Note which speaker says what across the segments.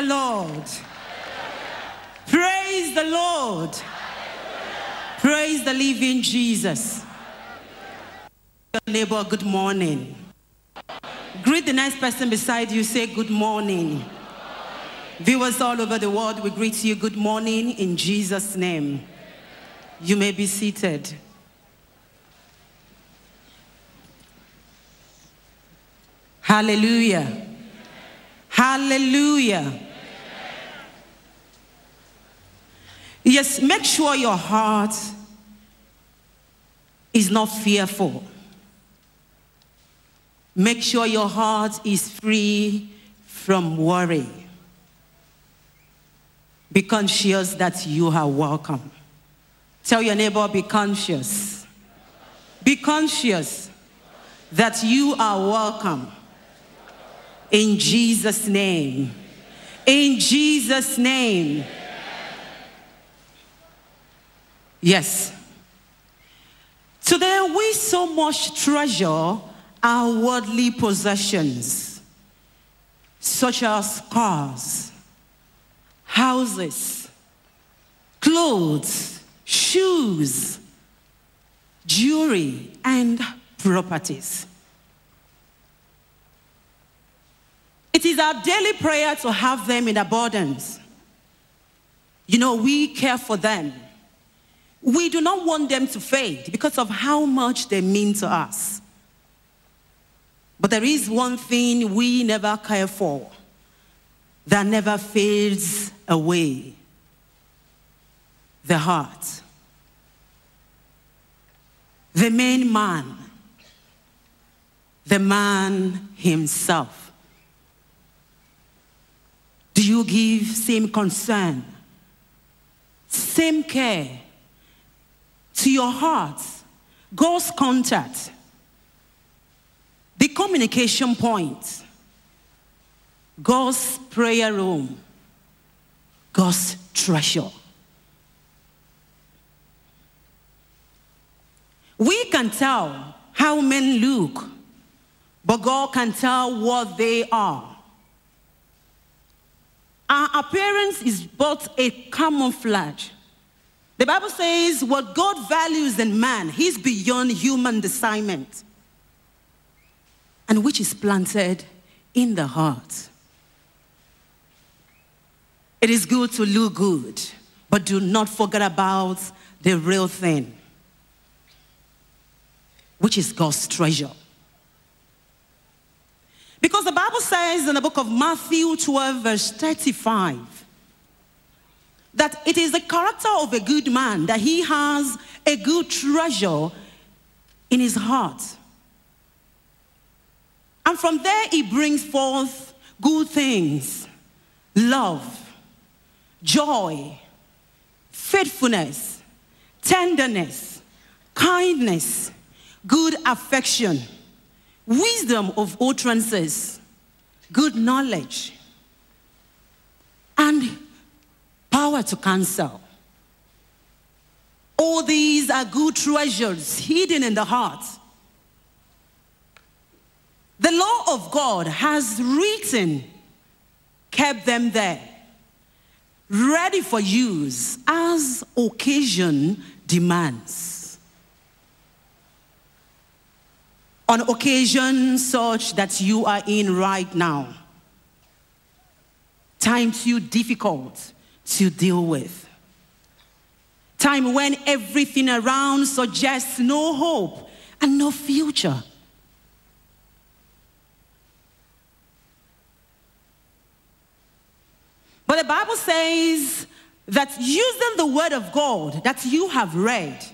Speaker 1: the Lord. Praise the Lord. Praise the living Jesus. Your neighbor, good morning. Greet the nice person beside you, say good morning. Viewers all over the world, we greet you good morning in Jesus' name. You may be seated. Hallelujah. Hallelujah. Yes, make sure your heart is not fearful. Make sure your heart is free from worry. Be conscious that you are welcome. Tell your neighbor, be conscious. Be conscious that you are welcome. In Jesus' name. In Jesus' name. Yes. Today, we so much treasure our worldly possessions, such as cars, houses, clothes, shoes, jewelry, and properties. It is our daily prayer to have them in abundance. You know, we care for them. We do not want them to fade because of how much they mean to us. But there is one thing we never care for that never fades away the heart. The main man, the man himself. Do you give same concern, same care to your heart, God's contact, the communication point, God's prayer room, God's treasure. We can tell how men look, but God can tell what they are. Our appearance is but a camouflage. The Bible says what God values in man, he's beyond human discernment, and which is planted in the heart. It is good to look good, but do not forget about the real thing which is God's treasure. Because the Bible says in the book of Matthew 12, verse 35, that it is the character of a good man that he has a good treasure in his heart. And from there, he brings forth good things love, joy, faithfulness, tenderness, kindness good affection, wisdom of utterances, good knowledge, and power to cancel. All these are good treasures hidden in the heart. The law of God has written, kept them there, ready for use as occasion demands. on occasion such that you are in right now. times too difficult to deal with. Time when everything around suggests no hope and no future. But the Bible says that using the word of God that you have read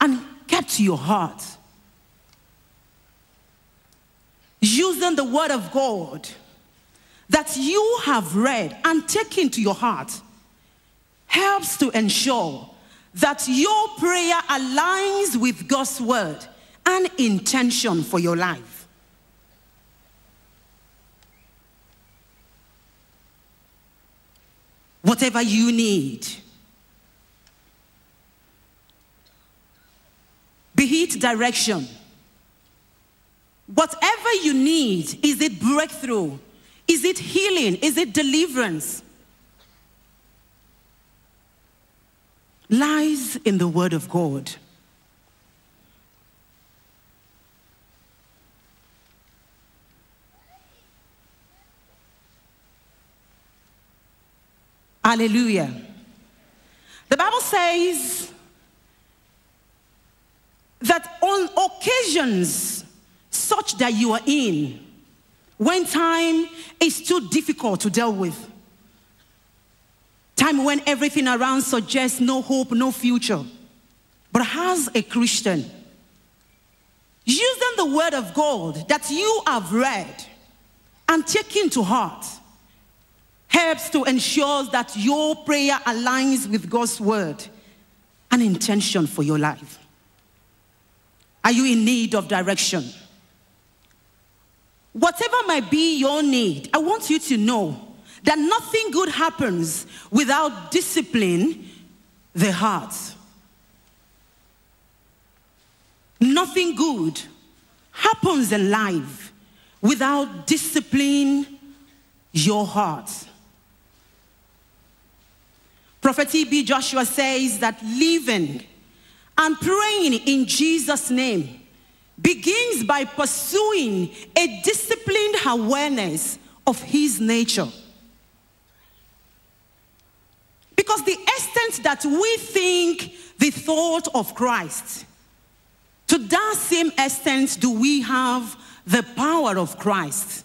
Speaker 1: and kept to your heart using the word of God that you have read and taken to your heart helps to ensure that your prayer aligns with God's word and intention for your life. Whatever you need, be it direction Whatever you need, is it breakthrough? Is it healing? Is it deliverance? Lies in the Word of God. Hallelujah. The Bible says that on occasions such that you are in, when time is too difficult to deal with, time when everything around suggests no hope, no future, but as a Christian, using the word of God that you have read and taken to heart, helps to ensure that your prayer aligns with God's word and intention for your life. Are you in need of direction? Whatever might be your need, I want you to know that nothing good happens without discipline the heart. Nothing good happens in life without discipline your heart. Prophet T.B. Joshua says that living and praying in Jesus' name begins by pursuing a disciplined awareness of his nature. Because the extent that we think the thought of Christ, to that same extent do we have the power of Christ.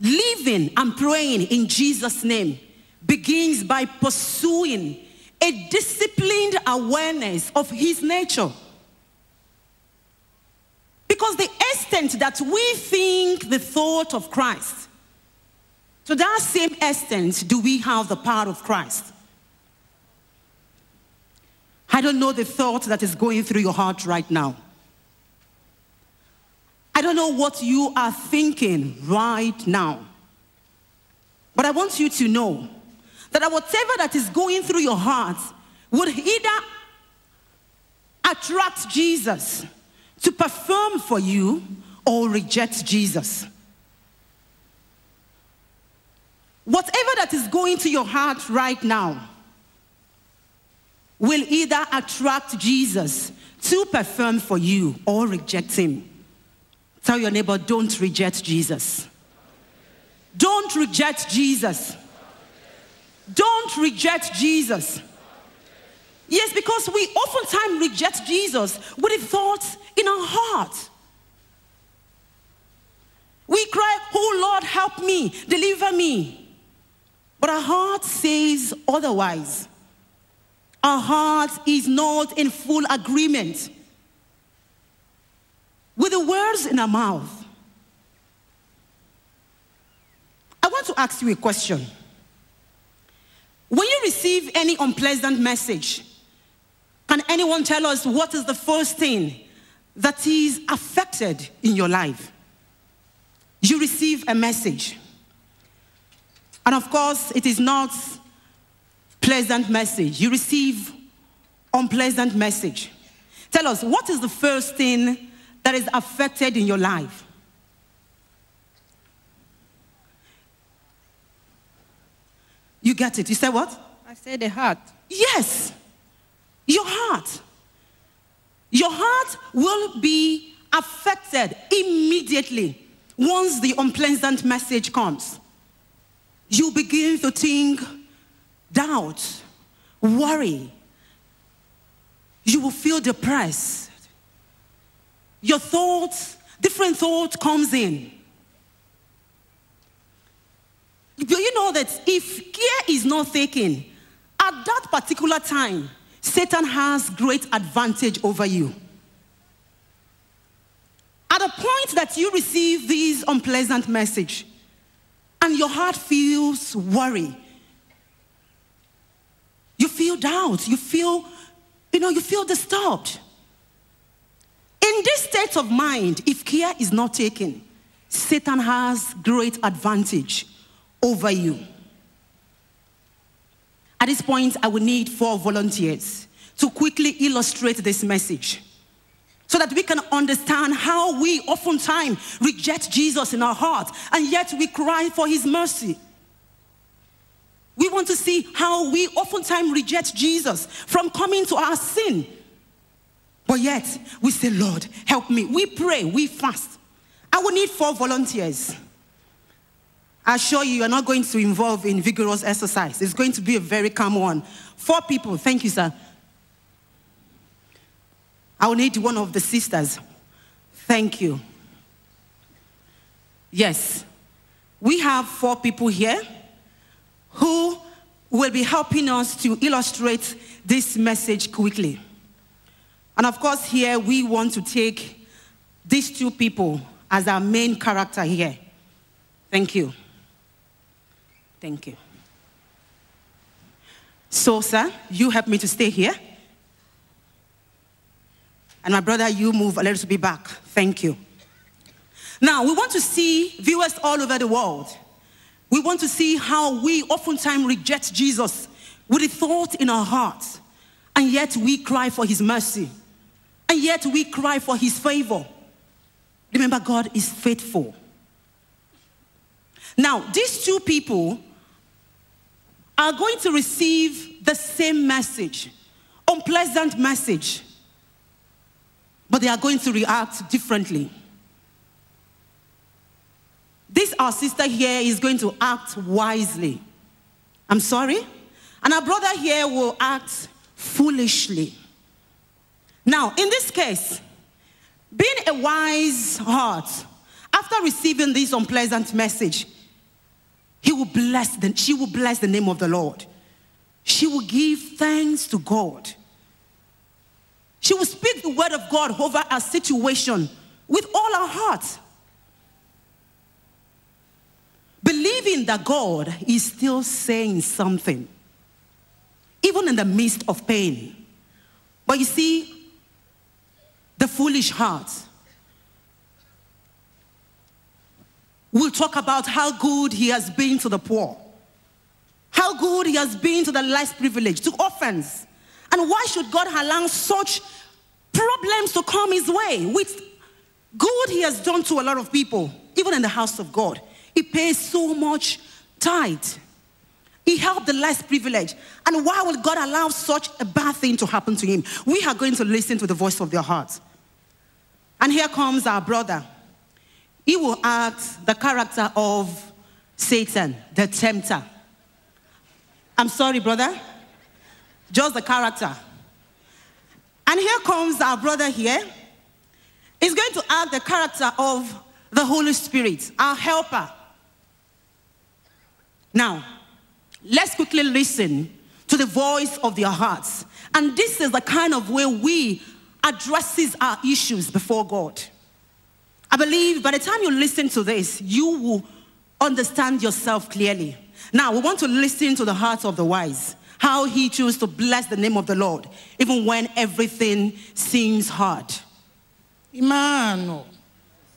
Speaker 1: Living and praying in Jesus' name begins by pursuing a disciplined awareness of his nature. Because the extent that we think the thought of Christ, to that same extent do we have the power of Christ. I don't know the thought that is going through your heart right now. I don't know what you are thinking right now. But I want you to know that whatever that is going through your heart would either attract Jesus to perform for you or reject Jesus. Whatever that is going to your heart right now will either attract Jesus to perform for you or reject him. Tell your neighbor, don't reject Jesus. Don't reject Jesus. Don't reject Jesus. Yes, because we oftentimes reject Jesus with the thoughts in our heart. We cry, Oh Lord, help me, deliver me. But our heart says otherwise. Our heart is not in full agreement with the words in our mouth. I want to ask you a question. When you receive any unpleasant message, can anyone tell us what is the first thing that is affected in your life? You receive a message. And of course, it is not pleasant message. You receive unpleasant message. Tell us, what is the first thing that is affected in your life? Get it. You said what?
Speaker 2: I said the heart.
Speaker 1: Yes. Your heart. Your heart will be affected immediately once the unpleasant message comes. You begin to think doubt, worry. You will feel depressed. Your thoughts, different thoughts comes in. Do you know that if care is not taken, at that particular time, Satan has great advantage over you. At the point that you receive this unpleasant message and your heart feels worry, you feel doubt, you feel, you know, you feel disturbed. In this state of mind, if care is not taken, Satan has great advantage over you. At this point, I will need four volunteers to quickly illustrate this message so that we can understand how we oftentimes reject Jesus in our heart and yet we cry for his mercy. We want to see how we oftentimes reject Jesus from coming to our sin. But yet we say, Lord, help me. We pray, we fast. I will need four volunteers. I assure you, you're not going to involve in vigorous exercise. It's going to be a very calm one. Four people. Thank you, sir. I will need one of the sisters. Thank you. Yes. We have four people here who will be helping us to illustrate this message quickly. And of course, here we want to take these two people as our main character here. Thank you. Thank you. So, sir, you help me to stay here. And my brother, you move a little bit back. Thank you. Now, we want to see viewers all over the world. We want to see how we oftentimes reject Jesus with a thought in our hearts, and yet we cry for his mercy, and yet we cry for his favor. Remember, God is faithful. Now, these two people are going to receive the same message, unpleasant message, but they are going to react differently. This, our sister here, is going to act wisely. I'm sorry? And our brother here will act foolishly. Now, in this case, being a wise heart, after receiving this unpleasant message, he will bless the, she will bless the name of the Lord. She will give thanks to God. She will speak the word of God over a situation with all her heart. Believing that God is still saying something, even in the midst of pain. But you see, the foolish heart We'll talk about how good he has been to the poor, how good he has been to the less privileged, to orphans. And why should God allow such problems to come his way with good he has done to a lot of people, even in the house of God? He pays so much tithe. He helped the less privileged. And why would God allow such a bad thing to happen to him? We are going to listen to the voice of their hearts. And here comes our brother he will act the character of Satan, the tempter. I'm sorry, brother. Just the character. And here comes our brother here. He's going to act the character of the Holy Spirit, our helper. Now, let's quickly listen to the voice of their hearts. And this is the kind of way we addresses our issues before God. I believe by the time you listen to this, you will understand yourself clearly. Now, we want to listen to the heart of the wise, how he chose to bless the name of the Lord, even when everything seems hard.
Speaker 2: Emmanuel,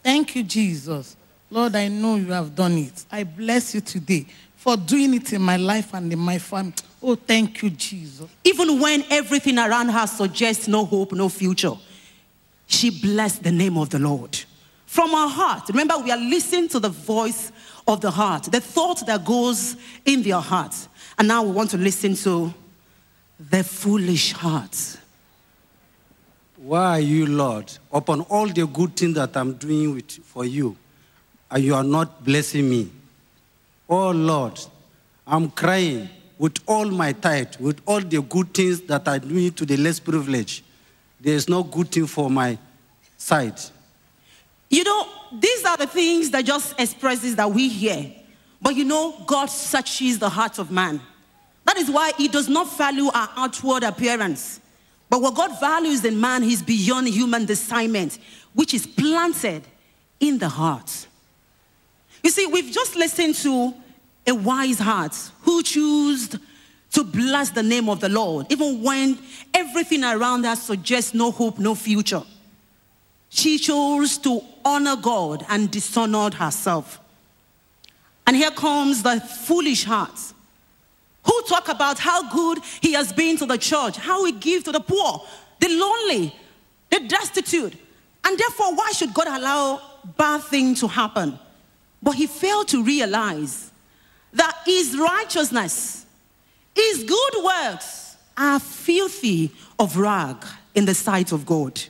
Speaker 2: thank you, Jesus. Lord, I know you have done it. I bless you today for doing it in my life and in my family. Oh, thank you, Jesus.
Speaker 1: Even when everything around her suggests no hope, no future, she blessed the name of the Lord from our heart. Remember, we are listening to the voice of the heart, the thought that goes in their heart. And now we want to listen to the foolish heart.
Speaker 3: Why are you, Lord, upon all the good things that I'm doing with, for you, and you are not blessing me? Oh, Lord, I'm crying with all my tithe, with all the good things that I'm doing to the less privileged. There is no good thing for my side.
Speaker 1: You know, these are the things that just expresses that we hear. But you know, God searches the heart of man. That is why he does not value our outward appearance. But what God values in man is beyond human discernment, which is planted in the heart. You see, we've just listened to a wise heart who chose to bless the name of the Lord, even when everything around us suggests no hope, no future. She chose to honor God and dishonored herself. And here comes the foolish hearts who talk about how good he has been to the church, how he gives to the poor, the lonely, the destitute, And therefore, why should God allow bad things to happen? But he failed to realize that his righteousness, his good works are filthy of rag in the sight of God.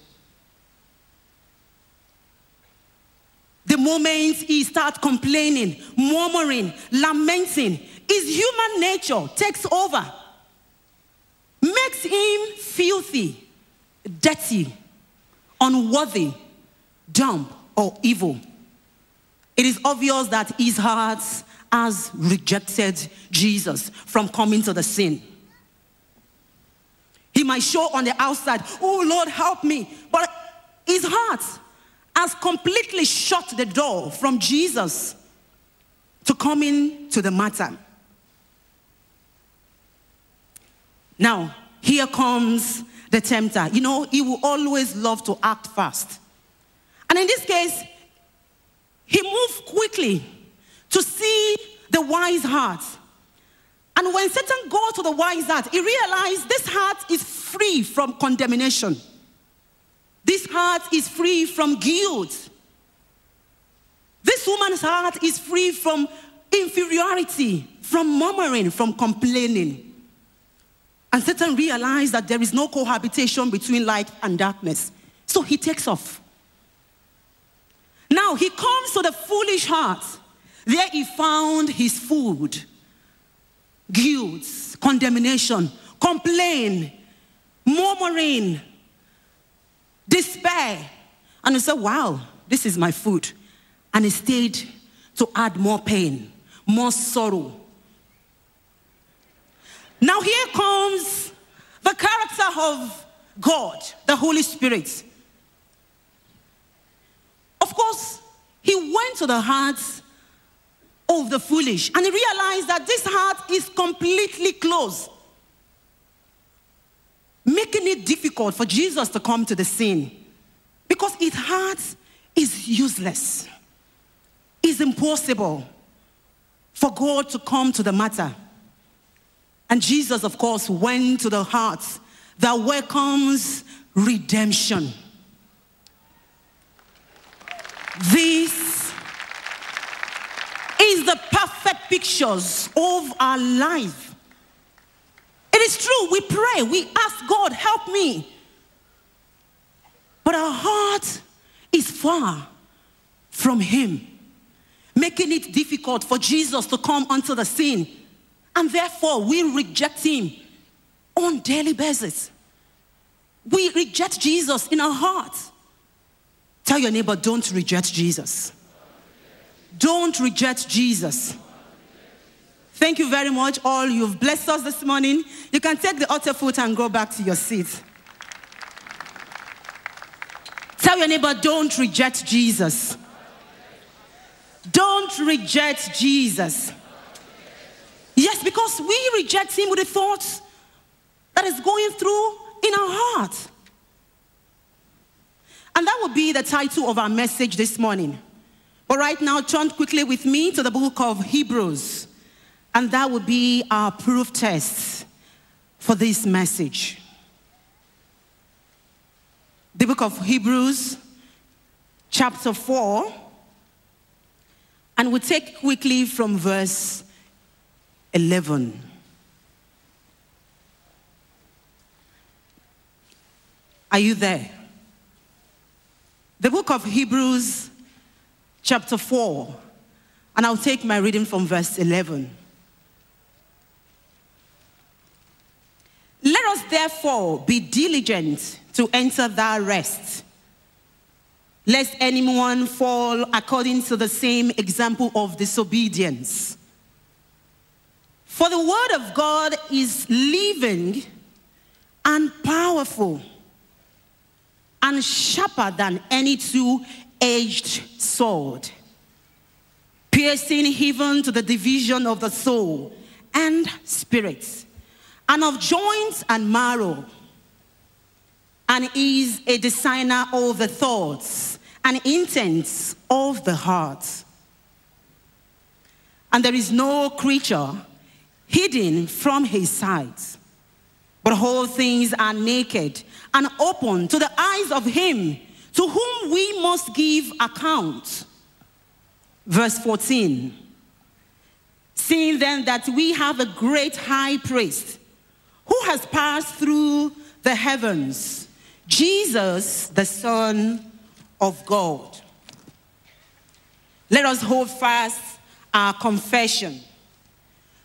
Speaker 1: The moment he starts complaining, murmuring, lamenting, his human nature takes over, makes him filthy, dirty, unworthy, dumb, or evil. It is obvious that his heart has rejected Jesus from coming to the scene. He might show on the outside, oh Lord, help me. But his heart has completely shut the door from Jesus to come in to the matter. Now, here comes the tempter. You know, he will always love to act fast. And in this case, he moved quickly to see the wise heart. And when Satan got to the wise heart, he realized this heart is free from condemnation. This heart is free from guilt. This woman's heart is free from inferiority, from murmuring, from complaining. And Satan realized that there is no cohabitation between light and darkness. So he takes off. Now he comes to the foolish heart. There he found his food guilt, condemnation, complaint, murmuring, despair. And he said, Wow, this is my food. And he stayed to add more pain, more sorrow. Now, here comes the character of God, the Holy Spirit. Of course, he went to the hearts of the foolish and he realized that this heart is completely closed, making it difficult for Jesus to come to the scene because his heart is useless. It's impossible for God to come to the matter. And Jesus, of course, went to the heart that welcomes redemption. This is the perfect pictures of our life. It is true, we pray, we ask God, help me. But our heart is far from Him, making it difficult for Jesus to come onto the scene. And therefore, we reject Him on daily basis. We reject Jesus in our hearts. Tell your neighbor, don't reject Jesus. Don't reject Jesus. Thank you very much, all. You've blessed us this morning. You can take the altar foot and go back to your seat. Tell your neighbor, don't reject Jesus. Don't reject Jesus. Yes, because we reject him with the thoughts that is going through in our heart. And that will be the title of our message this morning. But right now, turn quickly with me to the book of Hebrews. And that would be our proof test for this message. The book of Hebrews, chapter 4. And we'll take quickly from verse 11. Are you there? The book of Hebrews, chapter 4, and I'll take my reading from verse 11. Let us therefore be diligent to enter that rest, lest anyone fall according to the same example of disobedience. For the word of God is living and powerful and sharper than any two edged sword, piercing even to the division of the soul and spirit, and of joints and marrow, and is a designer of the thoughts and intents of the heart. And there is no creature hidden from his sight. But all things are naked and open to the eyes of him to whom we must give account. Verse 14. Seeing then that we have a great high priest who has passed through the heavens, Jesus, the Son of God. Let us hold fast our confession.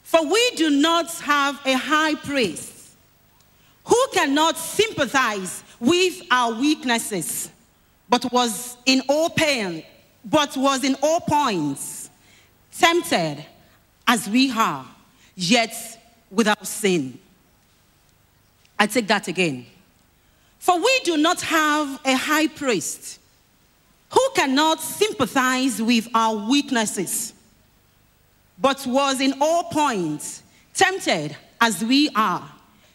Speaker 1: For we do not have a high priest who cannot sympathize with our weaknesses, but was in all pain, but was in all points tempted as we are, yet without sin. I take that again. For we do not have a high priest who cannot sympathize with our weaknesses, but was in all points tempted as we are,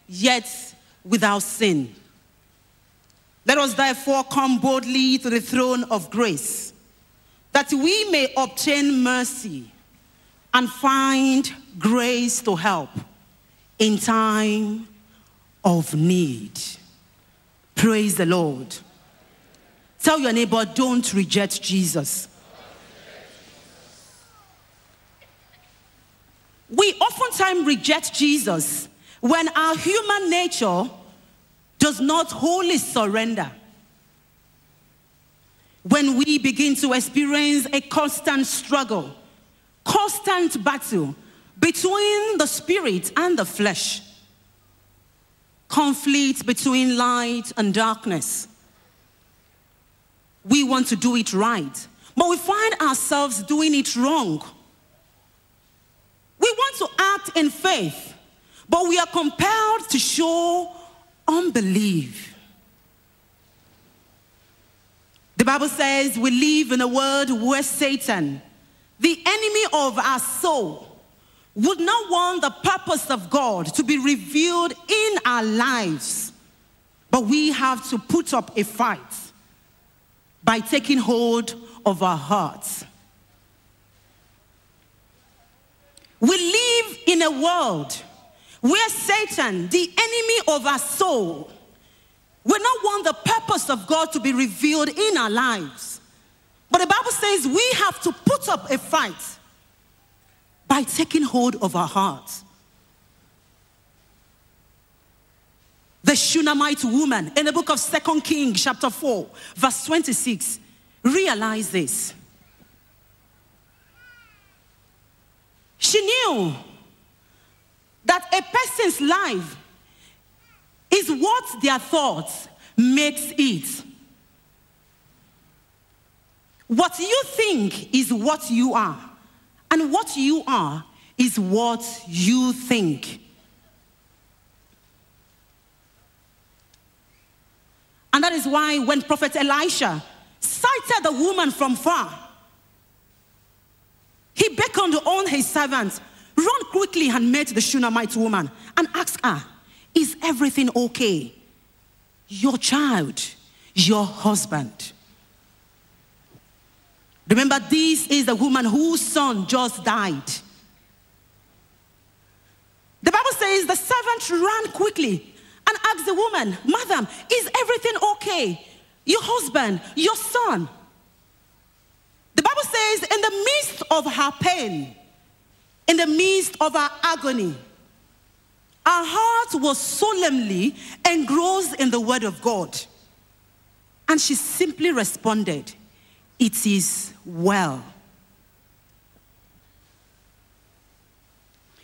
Speaker 1: yet without sin. Let us therefore come boldly to the throne of grace, that we may obtain mercy and find grace to help in time of need. Praise the Lord. Tell your neighbor, don't reject Jesus. We oftentimes reject Jesus when our human nature does not wholly surrender. When we begin to experience a constant struggle, constant battle between the spirit and the flesh, conflict between light and darkness. We want to do it right, but we find ourselves doing it wrong. We want to act in faith, but we are compelled to show unbelief. The Bible says we live in a world where Satan, the enemy of our soul, would not want the purpose of God to be revealed in our lives, but we have to put up a fight by taking hold of our hearts. We live in a world where Satan, the enemy of our soul, will not want the purpose of God to be revealed in our lives. But the Bible says we have to put up a fight by taking hold of our hearts. The Shunammite woman in the book of Second Kings, chapter 4, verse 26, realize this. She knew that a person's life is what their thoughts makes it. What you think is what you are, and what you are is what you think. And that is why when Prophet Elisha sighted the woman from far, he beckoned on his servants, run quickly and met the Shunammite woman and asked her, Is everything okay? Your child, your husband. Remember, this is the woman whose son just died. The Bible says the servant ran quickly and asked the woman, Madam, is everything okay? Your husband, your son. The Bible says, in the midst of her pain, in the midst of her agony, her heart was solemnly engrossed in the word of God. And she simply responded, It is well.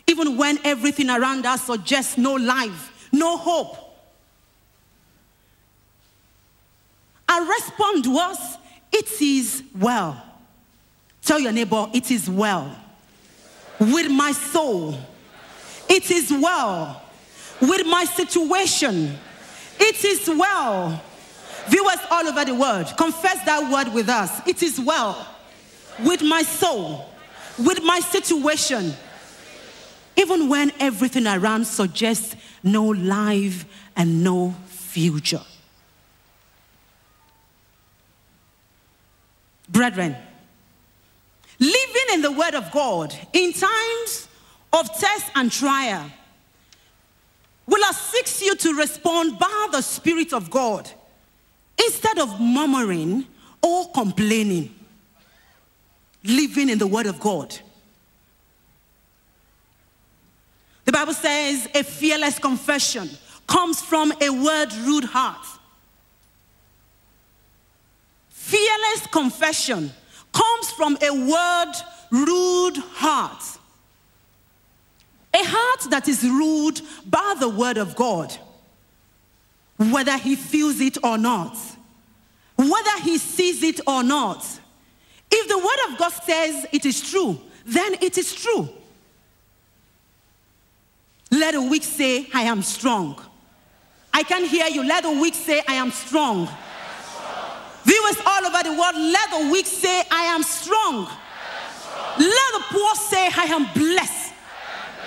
Speaker 1: Even when everything around us suggests no life, no hope. Our response was, It is well. Tell your neighbor, It is well. With my soul, it is well. With my situation, it is well. Viewers all over the world, confess that word with us. It is well with my soul, with my situation. Even when everything around suggests no life and no future. Brethren, living in the Word of God in times of test and trial will assist you to respond by the Spirit of God instead of murmuring or complaining, living in the Word of God. The Bible says a fearless confession comes from a word rude heart. Fearless confession comes from a word rude heart. A heart that is ruled by the word of God, whether he feels it or not, whether he sees it or not. If the word of God says it is true, then it is true. Let the weak say, I am strong. I can hear you. Let the weak say, I am strong. Viewers all over the world, let the weak say, I am strong. Let the poor say, I am blessed.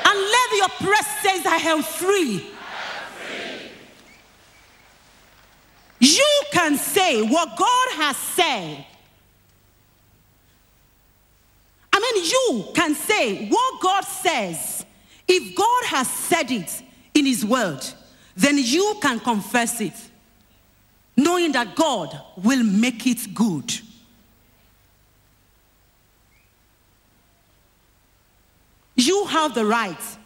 Speaker 1: And let the oppressed say, I am free. You can say what God has said. I mean, you can say what God says. If God has said it in His word, then you can confess it, knowing that God will make it good. You have the right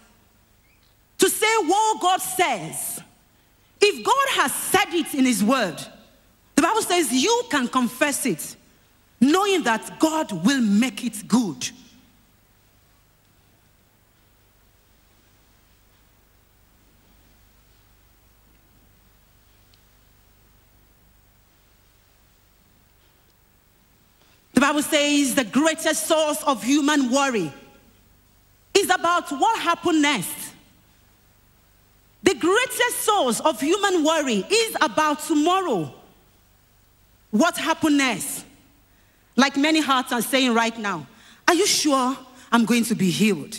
Speaker 1: to say what God says. If God has said it in His word, Bible says you can confess it, knowing that God will make it good. The Bible says the greatest source of human worry is about what happened next. The greatest source of human worry is about tomorrow. What happened next? Like many hearts are saying right now, are you sure I'm going to be healed?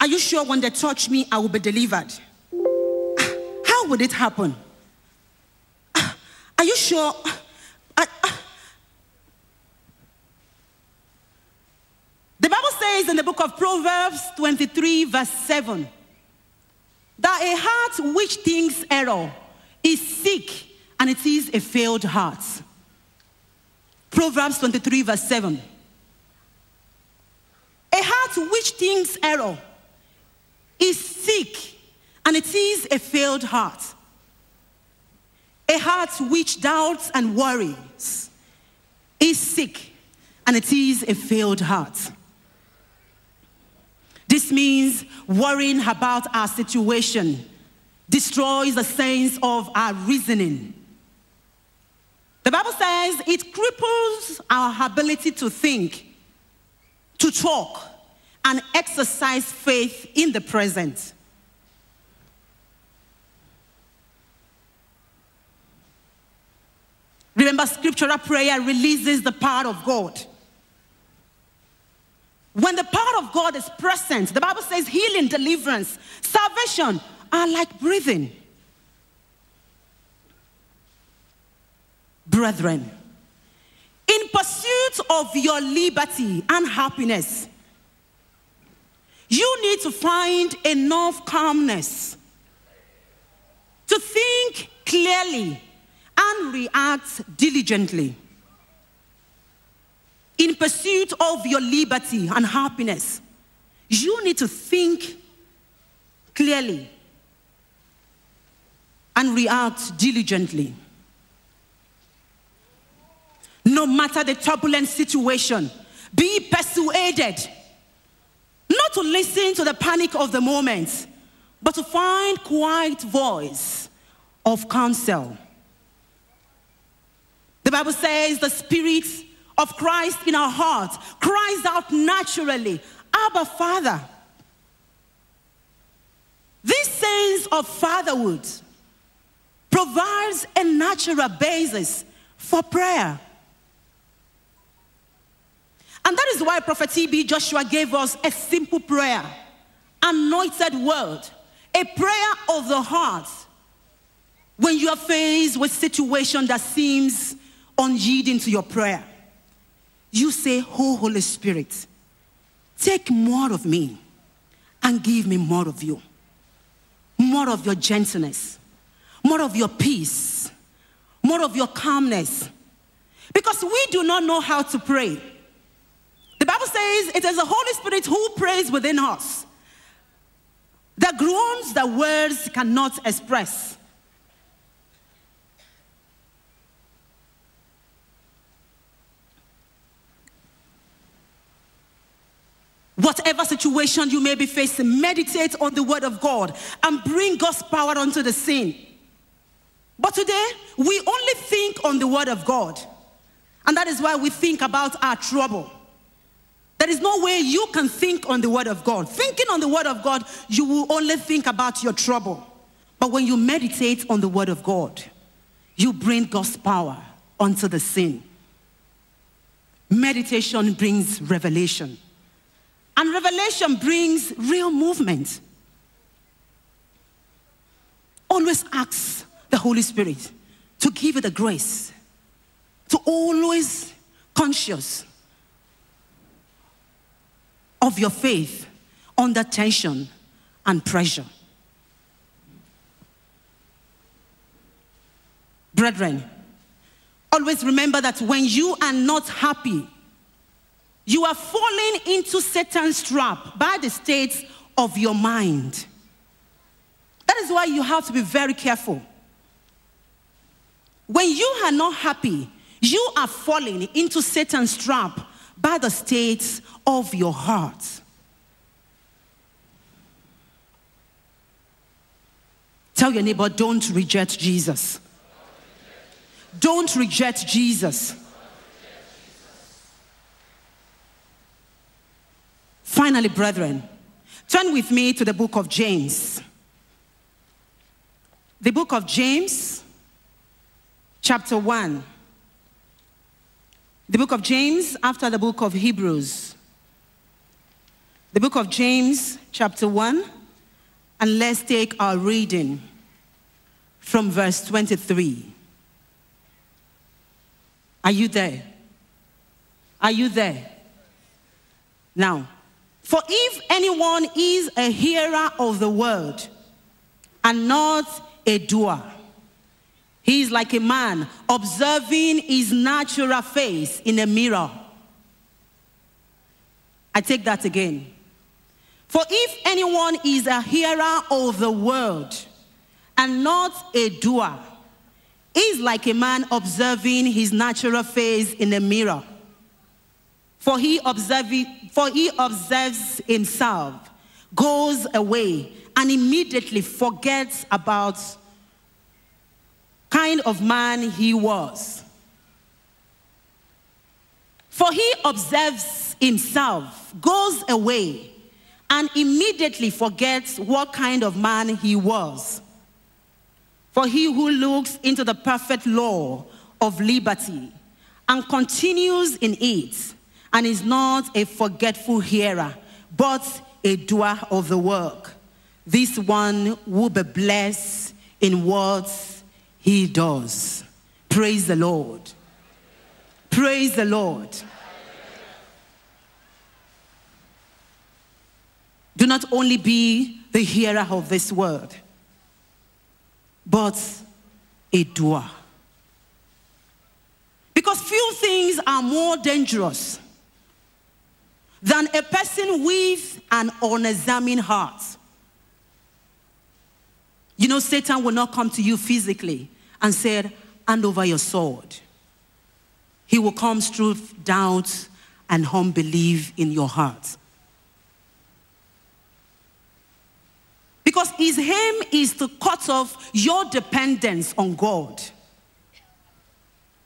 Speaker 1: Are you sure when they touch me, I will be delivered? Ah, how would it happen? Ah, are you sure? Ah, the Bible says in the book of Proverbs 23, verse 7, that a heart which thinks error is sick and it is a failed heart. Proverbs 23, verse 7. A heart which thinks error is sick and it is a failed heart. A heart which doubts and worries is sick and it is a failed heart. This means worrying about our situation destroys the sense of our reasoning. The Bible says it cripples our ability to think, to talk, and exercise faith in the present. Remember, scriptural prayer releases the power of God. When the power of God is present, the Bible says healing, deliverance, salvation are like breathing. Brethren, in pursuit of your liberty and happiness, you need to find enough calmness to think clearly and react diligently in pursuit of your liberty and happiness, you need to think clearly and react diligently. No matter the turbulent situation, be persuaded not to listen to the panic of the moment, but to find quiet voice of counsel. The Bible says the Spirit of Christ in our hearts cries out naturally, Abba, Father. This sense of fatherhood provides a natural basis for prayer. And that is why Prophet TB Joshua gave us a simple prayer, anointed word, a prayer of the heart. When you are faced with situation that seems unyielding to your prayer, you say, Oh, Holy Spirit, take more of me and give me more of you. More of your gentleness, more of your peace, more of your calmness. Because we do not know how to pray. Says it is the Holy Spirit who prays within us. The groans that words cannot express. Whatever situation you may be facing, meditate on the word of God and bring God's power onto the scene. But today, we only think on the word of God. And that is why we think about our trouble. There is no way you can think on the word of God. Thinking on the word of God, you will only think about your trouble. But when you meditate on the word of God, you bring God's power onto the scene. Meditation brings revelation. And revelation brings real movement. Always ask the Holy Spirit to give you the grace to always conscious of your faith under tension and pressure. Brethren, always remember that when you are not happy, you are falling into Satan's trap by the state of your mind. That is why you have to be very careful. When you are not happy, you are falling into Satan's trap by the state of your heart. Tell your neighbor, don't reject Jesus. Don't reject Jesus. Finally, brethren, turn with me to the book of James. The book of James, chapter 1. The book of James after the book of Hebrews. The book of James, chapter 1, and let's take our reading from verse 23. Are you there? Are you there? Now, for if anyone is a hearer of the word and not a doer, he is like a man observing his natural face in a mirror. I take that again. For if anyone is a hearer of the word and not a doer, he is like a man observing his natural face in a mirror. For he, observing, for he observes himself, goes away, and immediately forgets about kind of man he was. For he observes himself, goes away, and immediately forgets what kind of man he was. For he who looks into the perfect law of liberty and continues in it, and is not a forgetful hearer, but a doer of the work. This one will be blessed in what he does. Praise the Lord. Praise the Lord. Do not only be the hearer of this word, but a doer. Because few things are more dangerous than a person with an unexamined heart. You know, Satan will not come to you physically and say, hand over your sword. He will come through doubt and unbelief in your heart. Because his aim is to cut off your dependence on God,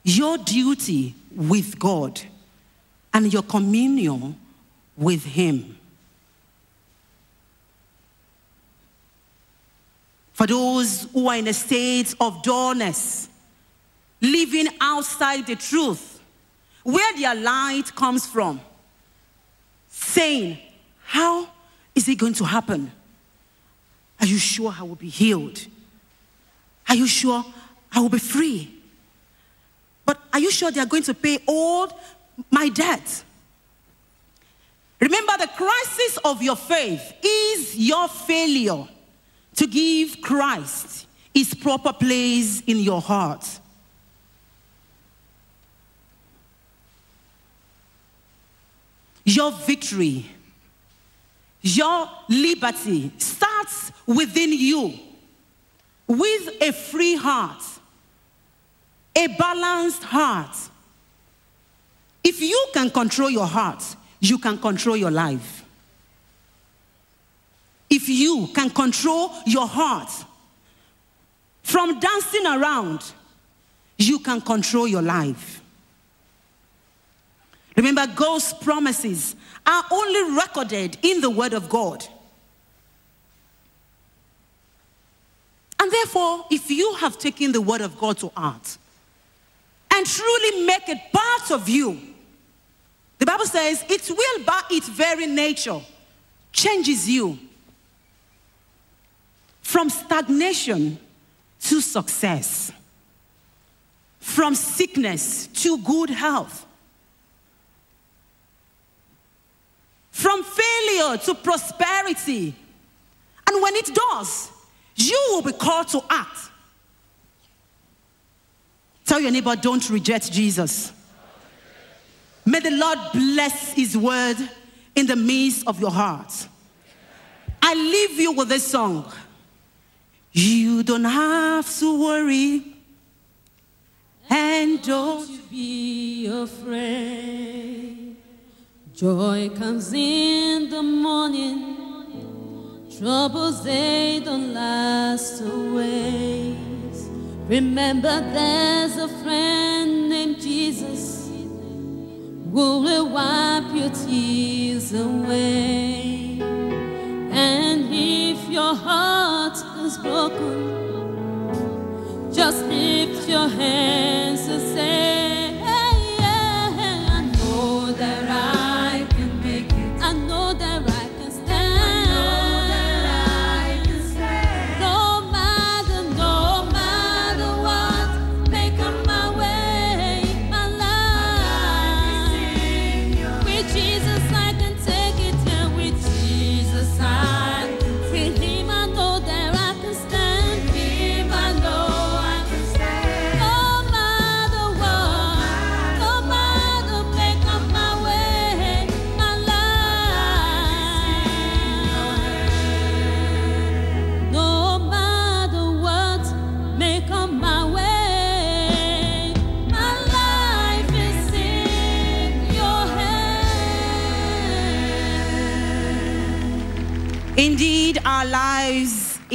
Speaker 1: your duty with God, and your communion with Him. For those who are in a state of dullness, living outside the truth, where their light comes from, saying, How is it going to happen? Are you sure I will be healed? Are you sure I will be free? But are you sure they are going to pay all my debt? Remember, the crisis of your faith is your failure to give Christ his proper place in your heart. Your victory, your liberty starts within you with a free heart, a balanced heart. If you can control your heart, you can control your life. If you can control your heart from dancing around, you can control your life. Remember, God's promises are only recorded in the Word of God. And therefore, if you have taken the Word of God to heart and truly make it part of you, the Bible says it will, by its very nature, changes you from stagnation to success, from sickness to good health, from failure to prosperity. And when it does, you will be called to act. Tell your neighbor, don't reject Jesus. May the Lord bless his word in the midst of your heart. I leave you with this song. You don't have to worry and don't
Speaker 4: be afraid. Joy comes in the morning. Troubles they don't last always. Remember, there's a friend named Jesus who will wipe your tears away. And if your heart broken, just lift your hands and say,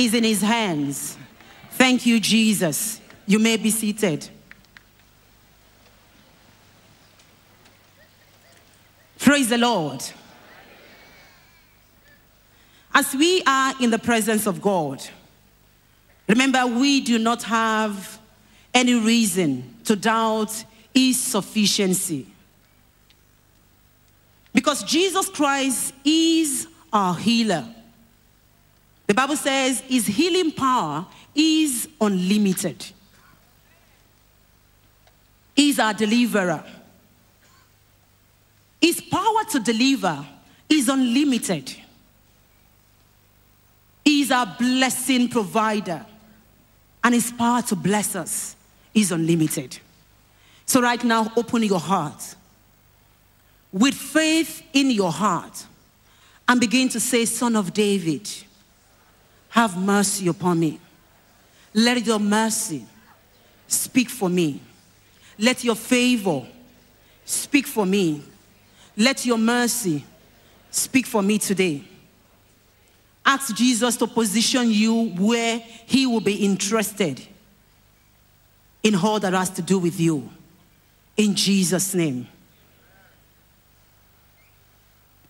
Speaker 1: is in his hands. Thank you, Jesus. You may be seated. Praise the Lord. As we are in the presence of God, remember we do not have any reason to doubt his sufficiency. Because Jesus Christ is our healer. The Bible says his healing power is unlimited. He's our deliverer. His power to deliver is unlimited. He's our blessing provider. And his power to bless us is unlimited. So, right now, open your heart with faith in your heart and begin to say, Son of David, have mercy upon me. Let your mercy speak for me. Let your favor speak for me. Let your mercy speak for me today. Ask Jesus to position you where he will be interested in all that has to do with you. In Jesus' name.